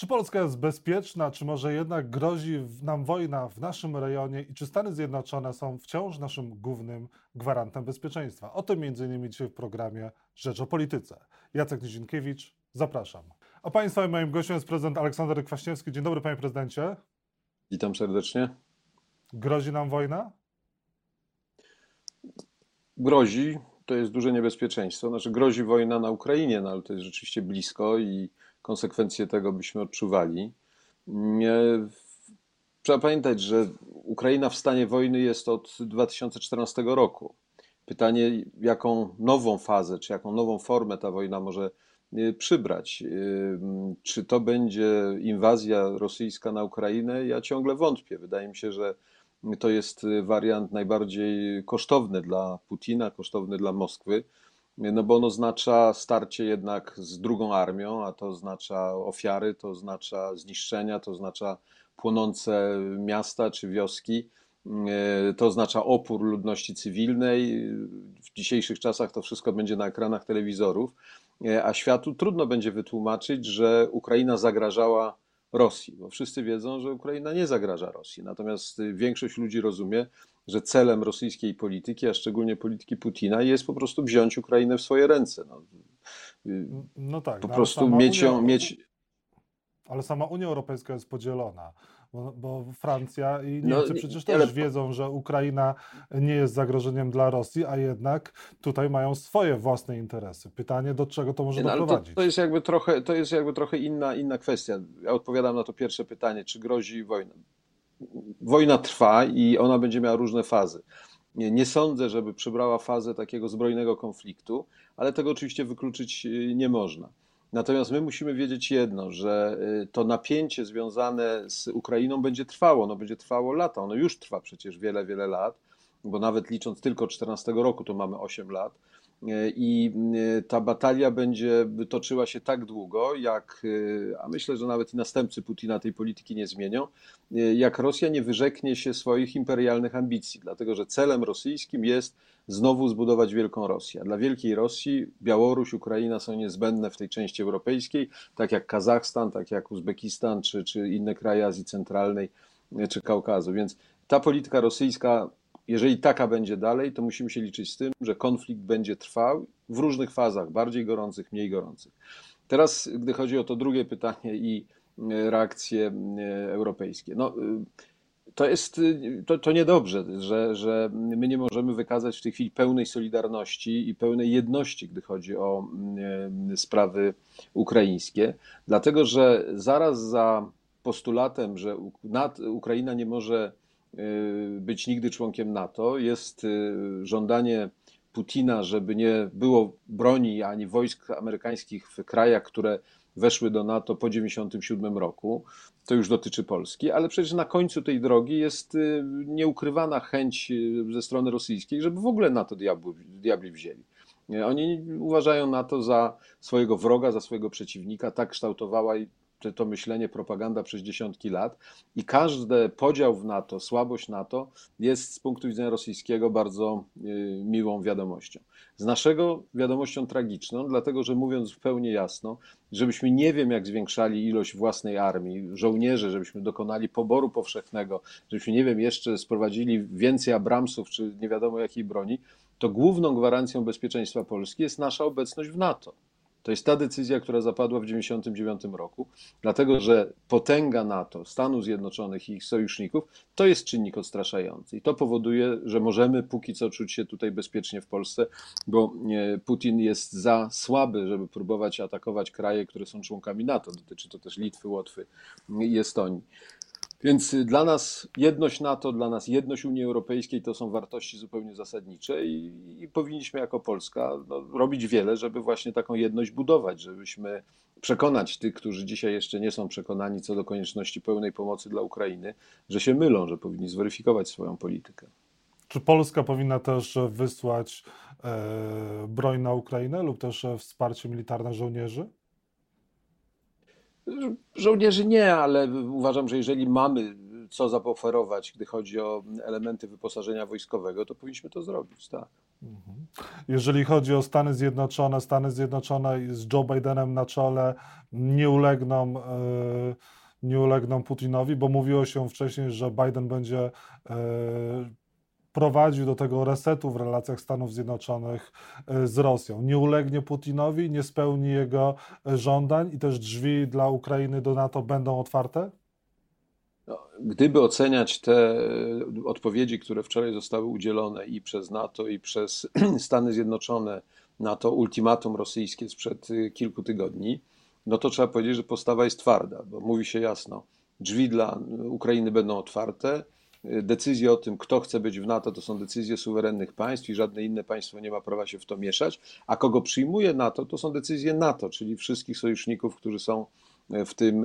Czy Polska jest bezpieczna, czy może jednak grozi nam wojna w naszym rejonie i czy Stany Zjednoczone są wciąż naszym głównym gwarantem bezpieczeństwa? O tym między innymi dzisiaj w programie Rzecz o Polityce. Jacek Nizinkiewicz, zapraszam. A Państwa i moim gościem jest prezydent Aleksander Kwaśniewski. Dzień dobry Panie Prezydencie. Witam serdecznie. Grozi nam wojna? Grozi, to jest duże niebezpieczeństwo. Znaczy grozi wojna na Ukrainie, no ale to jest rzeczywiście blisko i konsekwencje tego byśmy odczuwali. Trzeba pamiętać, że Ukraina w stanie wojny jest od 2014 roku. Pytanie, jaką nową fazę, czy jaką nową formę ta wojna może y, przybrać. Y, czy to będzie inwazja rosyjska na Ukrainę? Ja ciągle wątpię. Wydaje mi się, że to jest wariant najbardziej kosztowny dla Putina, kosztowny dla Moskwy no bo on oznacza starcie jednak z drugą armią, a to oznacza ofiary, to oznacza zniszczenia, to oznacza płonące miasta czy wioski, e, to oznacza opór ludności cywilnej. W dzisiejszych czasach to wszystko będzie na ekranach telewizorów, e, a światu trudno będzie wytłumaczyć, że Ukraina zagrażała Rosji, bo wszyscy wiedzą, że Ukraina nie zagraża Rosji. Natomiast większość ludzi rozumie, że celem rosyjskiej polityki, a szczególnie polityki Putina, jest po prostu wziąć Ukrainę w swoje ręce. No, no tak. Po no, prostu mieć ją. Mieć... Ale sama Unia Europejska jest podzielona. Bo, bo, Francja i no, Niemcy no, przecież też ale... wiedzą, że Ukraina nie jest zagrożeniem dla Rosji, a jednak tutaj mają swoje własne interesy. Pytanie, do czego to może no, doprowadzić? To, to, jest jakby trochę, to jest jakby trochę inna, inna kwestia. Ja odpowiadam na to pierwsze pytanie, czy grozi wojna wojna trwa i ona będzie miała różne fazy. Nie, nie, sądzę, żeby przybrała fazę takiego zbrojnego konfliktu, ale tego oczywiście wykluczyć y, nie można. Natomiast my musimy wiedzieć jedno, że y, to napięcie związane z Ukrainą będzie trwało, ono będzie trwało lata, ono już trwa przecież wiele, wiele lat, bo nawet licząc tylko 14 roku, to mamy 8 lat. E, I e, ta batalia będzie toczyła się tak długo, jak, e, a myślę, że nawet i następcy Putina tej polityki nie zmienią, jak Rosja nie wyrzeknie się swoich imperialnych ambicji, dlatego że celem rosyjskim jest znowu zbudować wielką Rosję. Dla wielkiej Rosji Białoruś, Ukraina są niezbędne w tej części europejskiej, tak jak Kazachstan, tak jak Uzbekistan, czy, czy inne kraje Azji Centralnej, czy Kaukazu. Więc ta polityka rosyjska jeżeli taka będzie dalej, to musimy się liczyć z tym, że konflikt będzie trwał w różnych fazach, bardziej gorących, mniej gorących. Teraz, gdy chodzi o to drugie pytanie i e, reakcje e, europejskie. No, e, to jest to, to niedobrze, że, że my nie możemy wykazać w tej chwili pełnej solidarności i pełnej jedności, gdy chodzi o sprawy ukraińskie, dlatego że zaraz za postulatem, że Ukraina nie może być nigdy członkiem NATO. Jest y, żądanie Putina, żeby nie było broni ani wojsk amerykańskich w krajach, które weszły do NATO po 1997 roku. To już dotyczy Polski, ale przecież na końcu tej drogi jest y, nieukrywana chęć ze strony rosyjskiej, żeby w ogóle NATO diabli, diabli wzięli. Oni uważają NATO za swojego wroga, za swojego przeciwnika. Tak kształtowała to myślenie, propaganda przez dziesiątki lat i każdy podział w NATO, słabość NATO jest z punktu widzenia rosyjskiego bardzo y, miłą wiadomością. Z naszego wiadomością tragiczną, dlatego że mówiąc w pełni jasno, żebyśmy nie wiem jak zwiększali ilość własnej armii, żołnierzy, żebyśmy dokonali poboru powszechnego, żebyśmy nie wiem jeszcze sprowadzili więcej Abramsów czy nie wiadomo jakiej broni, to główną gwarancją bezpieczeństwa Polski jest nasza obecność w NATO. To jest ta decyzja, która zapadła w 1999 roku, dlatego że potęga NATO, Stanów Zjednoczonych i ich sojuszników to jest czynnik odstraszający. I to powoduje, że możemy póki co czuć się tutaj bezpiecznie w Polsce, bo e, Putin jest za słaby, żeby próbować atakować kraje, które są członkami NATO. Dotyczy to też Litwy, Łotwy i Estonii. Więc dla nas jedność NATO, dla nas jedność Unii Europejskiej to są wartości zupełnie zasadnicze i, i powinniśmy jako Polska no, robić wiele, żeby właśnie taką jedność budować, żebyśmy przekonać tych, którzy dzisiaj jeszcze nie są przekonani co do konieczności pełnej pomocy dla Ukrainy, że się mylą, że powinni zweryfikować swoją politykę. Czy Polska powinna też wysłać e, broń na Ukrainę lub też wsparcie militarne żołnierzy? Żołnierzy nie, ale uważam, że jeżeli mamy co zaoferować, gdy chodzi o elementy wyposażenia wojskowego, to powinniśmy to zrobić, tak. Mhm. Jeżeli chodzi o Stany Zjednoczone, Stany Zjednoczone z Joe Bidenem na czele nie ulegną, e, nie ulegną Putinowi, bo mówiło się wcześniej, że Biden będzie e, prowadził do tego resetu w relacjach Stanów Zjednoczonych e, z Rosją. Nie ulegnie Putinowi, nie spełni jego żądań i też drzwi dla Ukrainy do NATO będą otwarte? No, gdyby oceniać te e, odpowiedzi, które wczoraj zostały udzielone i przez NATO, i przez Stany Zjednoczone na to ultimatum rosyjskie sprzed e, kilku tygodni, no to trzeba powiedzieć, że postawa jest twarda, bo mówi się jasno, drzwi dla Ukrainy będą otwarte. E, decyzje o tym, kto chce być w NATO, to są decyzje suwerennych państw i żadne inne państwo nie ma prawa się w to mieszać. A kogo przyjmuje NATO, to są decyzje NATO, czyli wszystkich sojuszników, którzy są w tym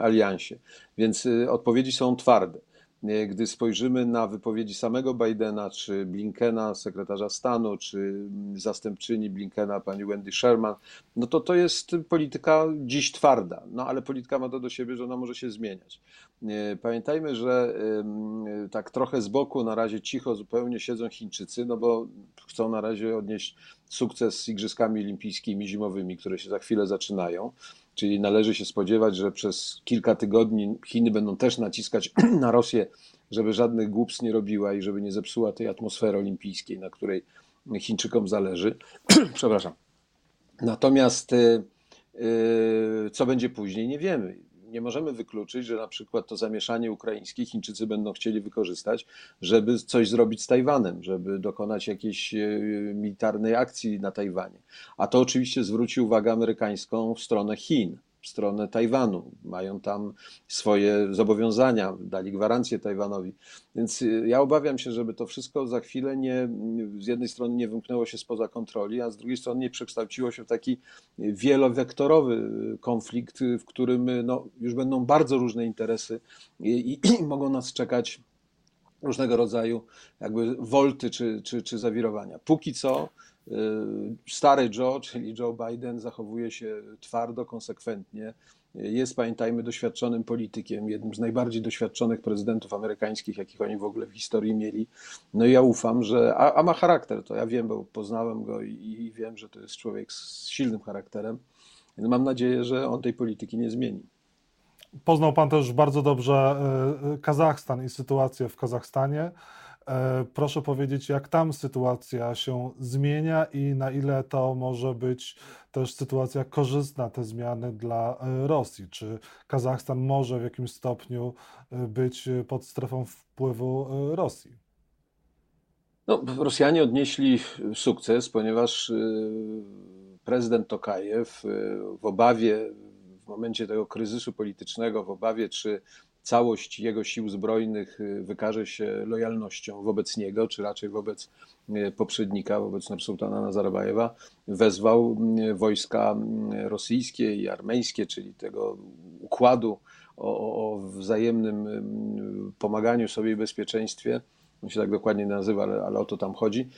aliansie. Więc y, odpowiedzi są twarde. Y, gdy spojrzymy na wypowiedzi samego Bidena, czy Blinkena, sekretarza stanu, czy zastępczyni Blinkena, pani Wendy Sherman, no to to jest polityka dziś twarda. No ale polityka ma to do siebie, że ona może się zmieniać. Y, pamiętajmy, że tak trochę z boku, na razie cicho zupełnie siedzą Chińczycy, no bo chcą na razie odnieść sukces z Igrzyskami Olimpijskimi zimowymi, które się za chwilę zaczynają. Czyli należy się spodziewać, że przez kilka tygodni Chiny będą też naciskać na Rosję, żeby żadnych głupstw nie robiła i żeby nie zepsuła tej atmosfery olimpijskiej, na której Chińczykom zależy. Przepraszam. Natomiast y, y, co będzie później, nie wiemy nie możemy wykluczyć, że na przykład to zamieszanie ukraińskie Chińczycy będą chcieli wykorzystać, żeby coś zrobić z Tajwanem, żeby dokonać jakiejś e, militarnej akcji na Tajwanie. A to oczywiście zwróci uwagę amerykańską w stronę Chin w stronę Tajwanu. Mają tam swoje zobowiązania, dali gwarancję Tajwanowi. Więc y, ja obawiam się, żeby to wszystko za chwilę nie, z jednej strony nie wymknęło się spoza kontroli, a z drugiej strony nie przekształciło się w taki wielowektorowy konflikt, w którym no, już będą bardzo różne interesy i, i, i mogą nas czekać różnego rodzaju jakby wolty czy, czy, czy zawirowania. Póki co Y, stary Joe, czyli Joe Biden, zachowuje się twardo, konsekwentnie. Jest, pamiętajmy, doświadczonym politykiem, jednym z najbardziej doświadczonych prezydentów amerykańskich, jakich oni w ogóle w historii mieli. No i ja ufam, że. A, a ma charakter, to ja wiem, bo poznałem go i, i, wiem, że to jest człowiek z silnym charakterem. Mam nadzieję, że on tej polityki nie zmieni. Poznał Pan też bardzo dobrze y, y, Kazachstan i sytuację w Kazachstanie. E, proszę powiedzieć, jak tam sytuacja się zmienia i na ile to może być też sytuacja korzystna, te zmiany dla e, Rosji? Czy Kazachstan może w jakimś stopniu e, być pod strefą wpływu Rosji? No, Rosjanie odnieśli sukces, ponieważ prezydent Tokajew w obawie, momencie tego kryzysu politycznego, w obawie, czy całość jego sił zbrojnych y, wykaże się lojalnością wobec niego, czy raczej wobec y, poprzednika, wobec Nursultana Nazarbajewa, wezwał y, wojska rosyjskie i armeńskie, czyli tego układu o, o wzajemnym pomaganiu sobie i bezpieczeństwie, on się tak dokładnie nazywa, ale, ale o to tam chodzi,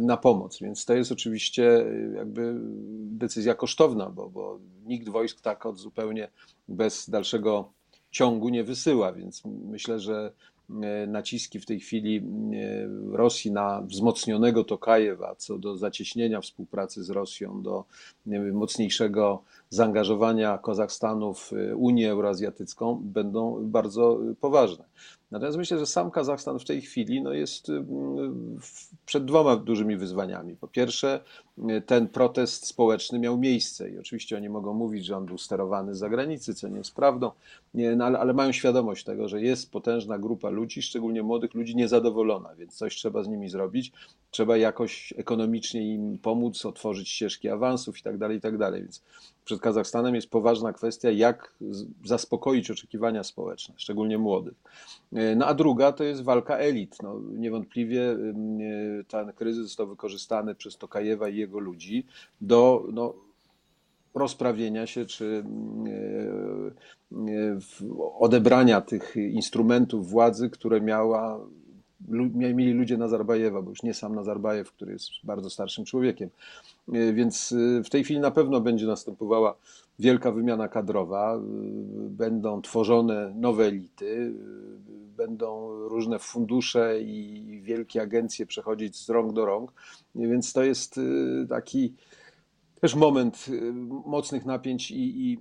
na pomoc. Więc to jest oczywiście jakby decyzja kosztowna, bo, bo nikt wojsk tak od zupełnie bez dalszego ciągu nie wysyła, więc myślę, że e, naciski w tej chwili Rosji na wzmocnionego Tokajewa co do zacieśnienia współpracy z Rosją, do mocniejszego zaangażowania Kazachstanu w Unię Euroazjatycką będą bardzo poważne. Natomiast myślę, że sam Kazachstan w tej chwili no, jest przed dwoma dużymi wyzwaniami. Po pierwsze, ten protest społeczny miał miejsce i oczywiście oni mogą mówić, że on był sterowany z zagranicy, co nie jest prawdą, nie, no, ale, ale mają świadomość tego, że jest potężna grupa ludzi, szczególnie młodych ludzi, niezadowolona, więc coś trzeba z nimi zrobić. Trzeba jakoś ekonomicznie im pomóc, otworzyć ścieżki awansów i tak dalej, i tak. Więc przed Kazachstanem jest poważna kwestia, jak zaspokoić oczekiwania społeczne, szczególnie młodych. E, no a druga to jest walka elit. No, niewątpliwie e, ten kryzys został wykorzystany przez Tokajewa i jego ludzi do no, rozprawienia się czy e, odebrania tych instrumentów władzy, które miała mieli ludzie Nazarbajewa, bo już nie sam Nazarbajew, który jest bardzo starszym człowiekiem. E, więc e, w tej chwili na pewno będzie następowała wielka wymiana kadrowa, e, będą tworzone nowe elity, będą różne fundusze i wielkie agencje przechodzić z rąk do rąk. Więc to jest taki też moment mocnych napięć i, i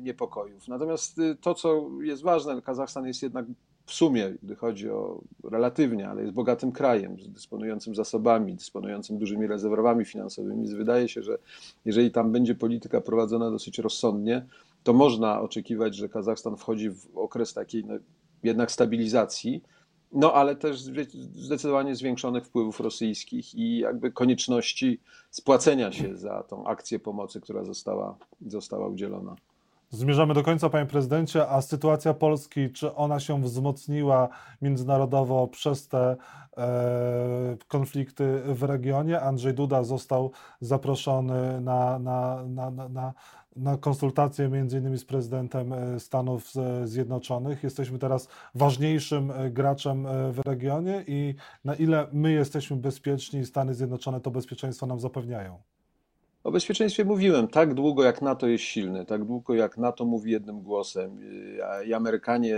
niepokojów. Natomiast to, co jest ważne, Kazachstan jest jednak w sumie, gdy chodzi o relatywnie, ale jest bogatym krajem, dysponującym zasobami, dysponującym dużymi rezerwami finansowymi, więc wydaje się, że jeżeli tam będzie polityka prowadzona dosyć rozsądnie, to można oczekiwać, że Kazachstan wchodzi w okres takiej no, jednak stabilizacji, no ale też zdecydowanie zwiększonych wpływów rosyjskich i jakby konieczności spłacenia się za tą akcję pomocy, która została, została udzielona. Zmierzamy do końca, panie prezydencie, a sytuacja Polski, czy ona się wzmocniła międzynarodowo przez te e, konflikty w regionie? Andrzej Duda został zaproszony na, na, na, na, na konsultacje między innymi z prezydentem e, Stanów Zjednoczonych. Jesteśmy teraz ważniejszym e, graczem e, w regionie i na ile my jesteśmy bezpieczni, Stany Zjednoczone to bezpieczeństwo nam zapewniają? O bezpieczeństwie mówiłem. Tak długo jak NATO jest silny, tak długo jak NATO mówi jednym głosem i Amerykanie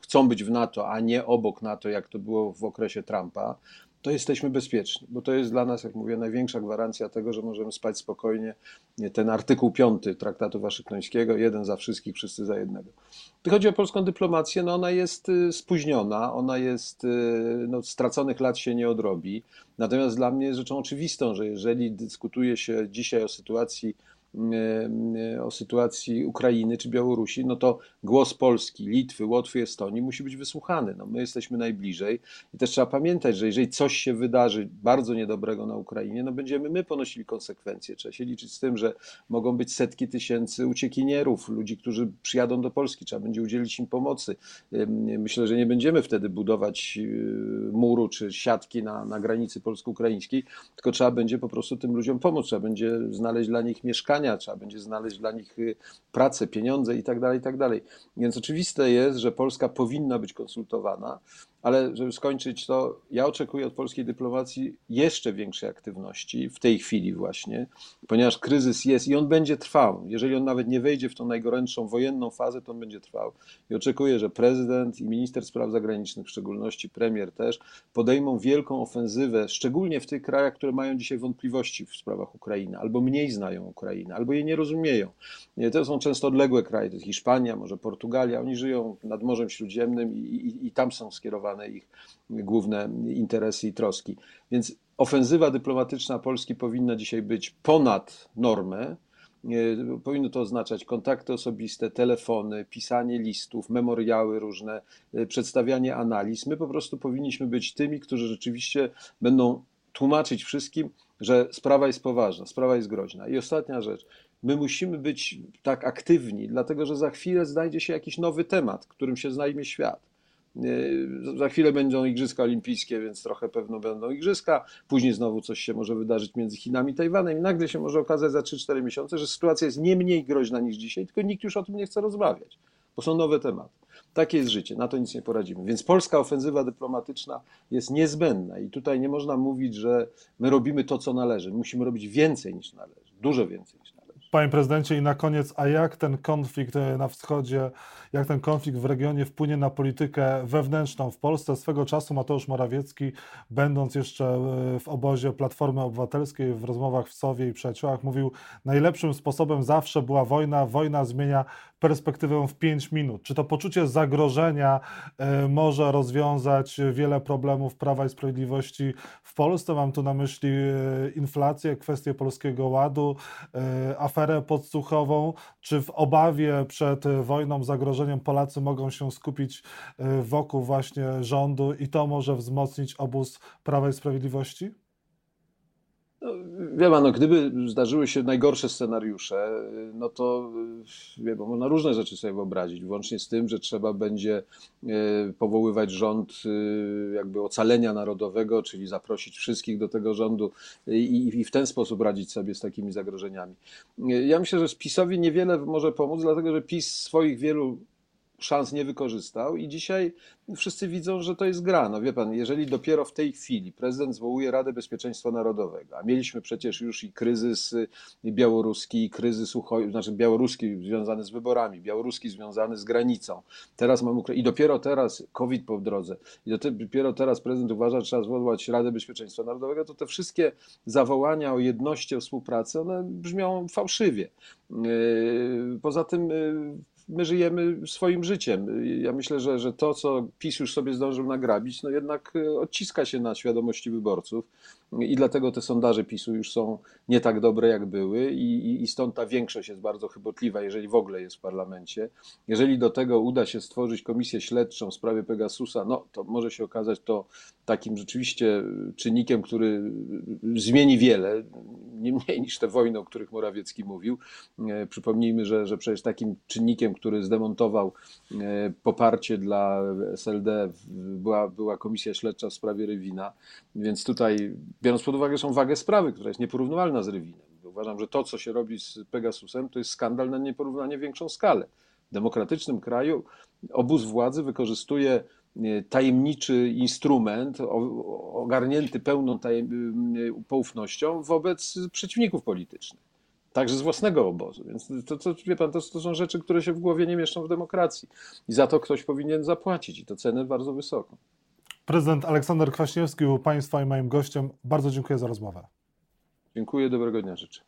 chcą być w NATO, a nie obok NATO, jak to było w okresie Trumpa, to jesteśmy bezpieczni, bo to jest dla nas, jak mówię, największa gwarancja tego, że możemy spać spokojnie. Ten artykuł 5 Traktatu Waszyngtońskiego, jeden za wszystkich, wszyscy za jednego. Gdy chodzi o polską dyplomację, no ona jest y, spóźniona, ona jest, y, no, straconych lat się nie odrobi. Natomiast dla mnie jest rzeczą oczywistą, że jeżeli dyskutuje się dzisiaj o sytuacji o sytuacji Ukrainy czy Białorusi, no to głos Polski, Litwy, Łotwy, Estonii musi być wysłuchany. No my jesteśmy najbliżej i też trzeba pamiętać, że jeżeli coś się wydarzy bardzo niedobrego na Ukrainie, no będziemy my ponosili konsekwencje. Trzeba się liczyć z tym, że mogą być setki tysięcy uciekinierów, ludzi, którzy przyjadą do Polski, trzeba będzie udzielić im pomocy. Myślę, że nie będziemy wtedy budować e, muru czy siatki na, na granicy polsko-ukraińskiej, tylko trzeba będzie po prostu tym ludziom pomóc, trzeba będzie znaleźć dla nich mieszkania, trzeba będzie znaleźć dla nich y, pracę, pieniądze itd., tak itd. Tak Więc oczywiste jest, że Polska powinna być konsultowana, ale żeby skończyć to, ja oczekuję od polskiej dyplomacji jeszcze większej aktywności w tej chwili właśnie, ponieważ kryzys jest i on będzie trwał. Jeżeli on nawet nie wejdzie w tą najgorętszą wojenną fazę, to on będzie trwał. I oczekuję, że prezydent i minister spraw zagranicznych, w szczególności premier też, podejmą wielką ofensywę, szczególnie w tych krajach, które mają dzisiaj wątpliwości w sprawach Ukrainy, albo mniej znają Ukrainę, albo jej nie rozumieją. To są często odległe kraje, to jest Hiszpania, może Portugalia, oni żyją nad Morzem Śródziemnym i, i, i tam są ich główne interesy i troski. Więc ofensywa dyplomatyczna Polski powinna dzisiaj być ponad normę. Powinno to oznaczać kontakty osobiste, telefony, pisanie listów, memoriały różne, e, przedstawianie analiz. My po prostu powinniśmy być tymi, którzy rzeczywiście będą tłumaczyć wszystkim, że sprawa jest poważna, sprawa jest groźna. I ostatnia rzecz. My musimy być tak aktywni, dlatego że za chwilę znajdzie się jakiś nowy temat, którym się znajmie świat. Za chwilę będą Igrzyska Olimpijskie, więc trochę pewno będą Igrzyska. Później znowu coś się może wydarzyć między Chinami i Tajwanem i nagle się może okazać za 3-4 miesiące, że sytuacja jest nie mniej groźna niż dzisiaj, tylko nikt już o tym nie chce rozmawiać, bo są nowe tematy. Takie jest życie, na to nic nie poradzimy. Więc polska ofensywa dyplomatyczna jest niezbędna i tutaj nie można mówić, że my robimy to, co należy. Musimy robić więcej niż należy, dużo więcej niż należy. Panie prezydencie, i na koniec, a jak ten konflikt e, na wschodzie, jak ten konflikt w regionie wpłynie na politykę wewnętrzną w Polsce? Swego czasu Mateusz Morawiecki, będąc jeszcze e, w obozie Platformy Obywatelskiej, w rozmowach w Sowie i Przyjaciołach, mówił: Najlepszym sposobem zawsze była wojna. Wojna zmienia perspektywę w 5 minut. Czy to poczucie zagrożenia e, może rozwiązać wiele problemów Prawa i Sprawiedliwości w Polsce? Mam tu na myśli inflację, kwestię polskiego ładu, aferę podsłuchową, czy w obawie przed wojną, zagrożeniem Polacy mogą się skupić e, wokół właśnie rządu i to może wzmocnić obóz Prawa i Sprawiedliwości? No, wie pan, no, gdyby zdarzyły się najgorsze scenariusze, no to wie pan, można różne rzeczy sobie wyobrazić, włącznie z tym, że trzeba będzie e, powoływać rząd e, jakby ocalenia narodowego, czyli zaprosić wszystkich do tego rządu i, i w ten sposób radzić sobie z takimi zagrożeniami. Ja myślę, że PiSowi niewiele może pomóc, dlatego że PiS swoich wielu szans nie wykorzystał i dzisiaj wszyscy widzą, że to jest gra. No wie pan, jeżeli dopiero w tej chwili prezydent zwołuje Radę Bezpieczeństwa Narodowego, a mieliśmy przecież już i kryzys y, białoruski, i kryzys ucho... znaczy białoruski związany z wyborami, białoruski związany z granicą. Teraz mamy i dopiero teraz COVID po drodze. I dopiero teraz prezydent uważa, że trzeba zwołać Radę Bezpieczeństwa Narodowego, to te wszystkie zawołania o jedności, o współpracy, one brzmią fałszywie. Y, poza tym y, my żyjemy swoim życiem. Ja myślę, że, że to, co PiS już sobie zdążył nagrabić, no jednak e, odciska się na świadomości wyborców i dlatego te sondaże PiSu już są nie tak dobre, jak były i, i stąd ta większość jest bardzo chybotliwa, jeżeli w ogóle jest w parlamencie. Jeżeli do tego uda się stworzyć komisję śledczą w sprawie Pegasusa, no to może się okazać to takim rzeczywiście czynnikiem, który zmieni wiele, nie mniej niż te wojny, o których Morawiecki mówił. E, przypomnijmy, że, że przecież takim czynnikiem, który zdemontował e, poparcie dla SLD, była, była komisja śledcza w sprawie Rywina, więc tutaj, biorąc pod uwagę są wagę sprawy, która jest nieporównywalna z Rywinem, uważam, że to, co się robi z Pegasusem, to jest skandal na nieporównanie większą skalę. W demokratycznym kraju obóz władzy wykorzystuje e, tajemniczy instrument ogarnięty pełną tajem, poufnością wobec przeciwników politycznych także z własnego obozu. Więc to, to wie pan, to, to, są rzeczy, które się w głowie nie mieszczą w demokracji. I za to ktoś powinien zapłacić i to cenę bardzo wysoką. Prezydent Aleksander Kwaśniewski był Państwa i moim gościem. Bardzo dziękuję za rozmowę. Dziękuję, dobrego dnia życzę.